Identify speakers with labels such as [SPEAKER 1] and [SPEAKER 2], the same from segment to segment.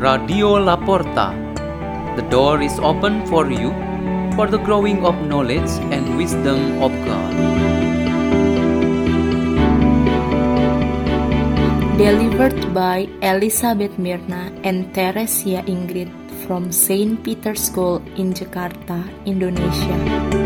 [SPEAKER 1] Radio Laporta. The door is open for you for the growing of knowledge and wisdom of God.
[SPEAKER 2] Delivered by Elizabeth Mirna and Teresia Ingrid from St. Peter's School in Jakarta, Indonesia.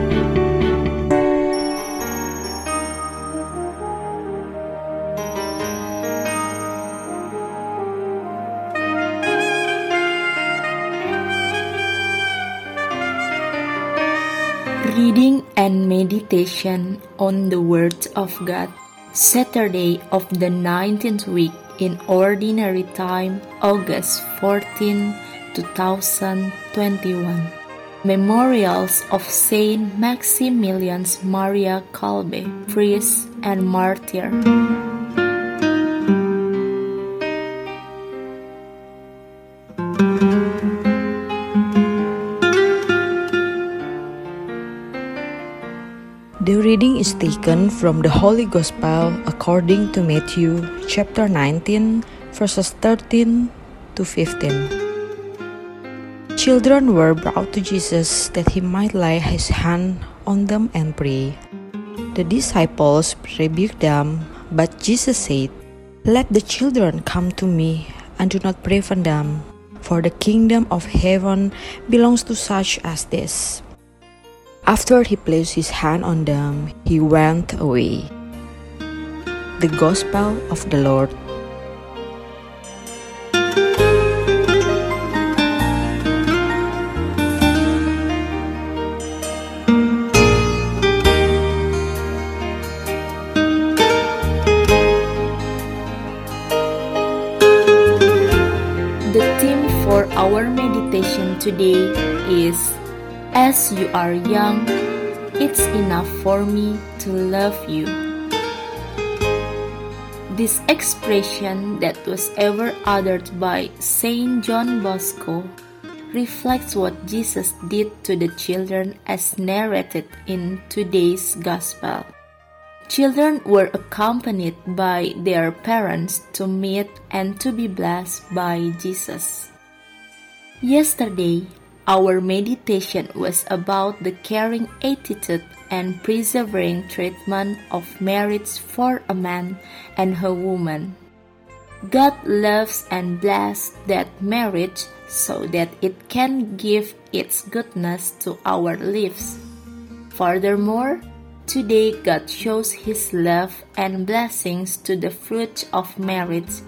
[SPEAKER 2] Reading and meditation on the Words of God. Saturday of the 19th week in Ordinary Time, August 14, 2021. Memorials of Saint Maximilians Maria Kolbe, priest and martyr.
[SPEAKER 3] Reading is taken from the Holy Gospel according to Matthew chapter 19 verses 13 to 15. Children were brought to Jesus that he might lay his hand on them and pray. The disciples rebuked them, but Jesus said, Let the children come to me and do not prevent them, for the kingdom of heaven belongs to such as this. After he placed his hand on them, he went away. The Gospel of the Lord.
[SPEAKER 2] The theme for our meditation today is As you are young, it's enough for me to love you. This expression that was ever uttered by Saint John Bosco reflects what Jesus did to the children as narrated in today's Gospel. Children were accompanied by their parents to meet and to be blessed by Jesus. Yesterday, our meditation was about the caring attitude and persevering treatment of marriage for a man and a woman. God loves and blesses that marriage so that it can give its goodness to our lives. Furthermore, today God shows His love and blessings to the fruit of marriage,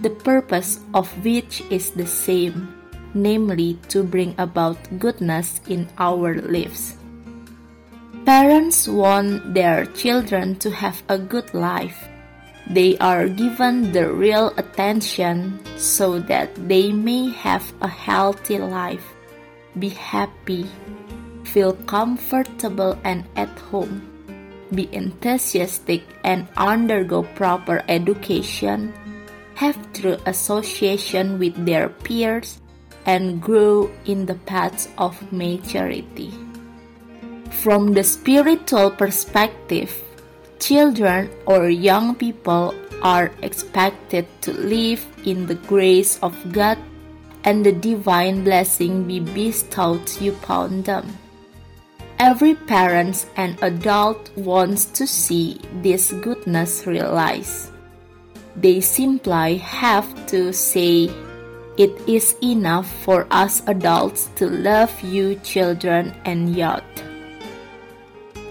[SPEAKER 2] the purpose of which is the same namely to bring about goodness in our lives. Parents want their children to have a good life. They are given the real attention so that they may have a healthy life, be happy, feel comfortable and at home, be enthusiastic and undergo proper education, have true association with their peers, and grow in the paths of maturity. From the spiritual perspective, children or young people are expected to live in the grace of God and the divine blessing be bestowed upon them. Every parent and adult wants to see this goodness realized. They simply have to say it is enough for us adults to love you, children and youth.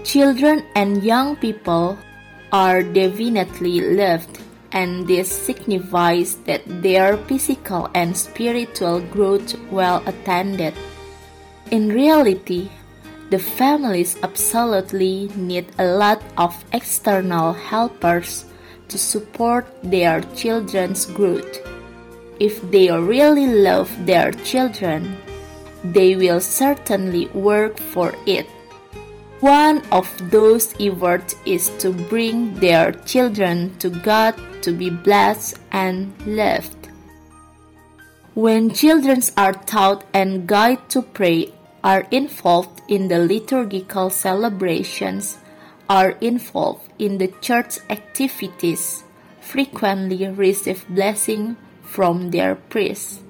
[SPEAKER 2] Children and young people are definitely loved, and this signifies that their physical and spiritual growth well attended. In reality, the families absolutely need a lot of external helpers to support their children's growth. If they really love their children, they will certainly work for it. One of those efforts is to bring their children to God to be blessed and loved. When children are taught and guided to pray, are involved in the liturgical celebrations, are involved in the church activities, frequently receive blessing from their priests.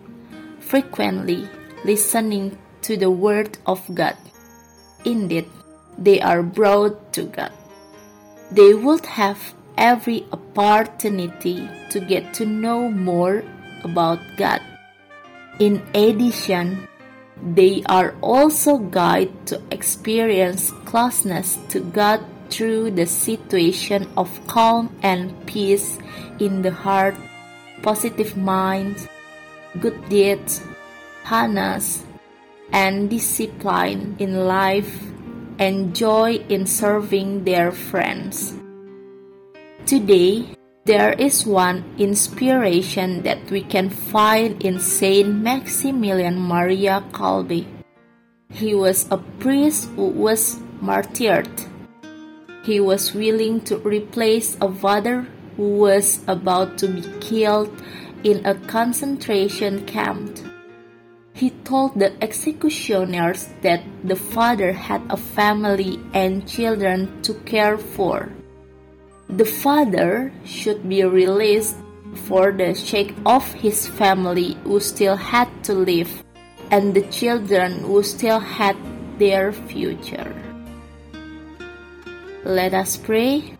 [SPEAKER 2] frequently listening to the Word of God. Indeed, they are brought to God. They would have every opportunity to get to know more about God. In addition, they are also guided to experience closeness to God through the situation of calm and peace in the heart, positive minds, good deeds, harness, and discipline in life, and joy in serving their friends. Today, there is one inspiration that we can find in Saint Maximilian Maria Kolbe. He was a priest who was martyred. He was willing to replace a father who was about to be killed in a concentration camp. He told the executioners that the father had a family and children to care for. The father should be released for the sake of his family who still had to live and the children who still had their future. Let us pray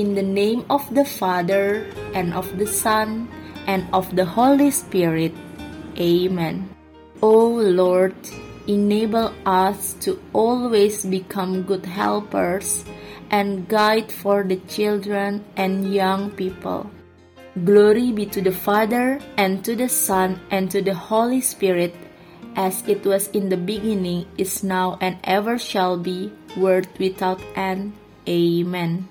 [SPEAKER 2] in the name of the Father and of the Son and of the Holy Spirit. Amen. O Lord, enable us to always become good helpers and guide for the children and young people. Glory be to the Father, and to the Son, and to the Holy Spirit, as it was in the beginning, is now, and ever shall be, world without end. Amen.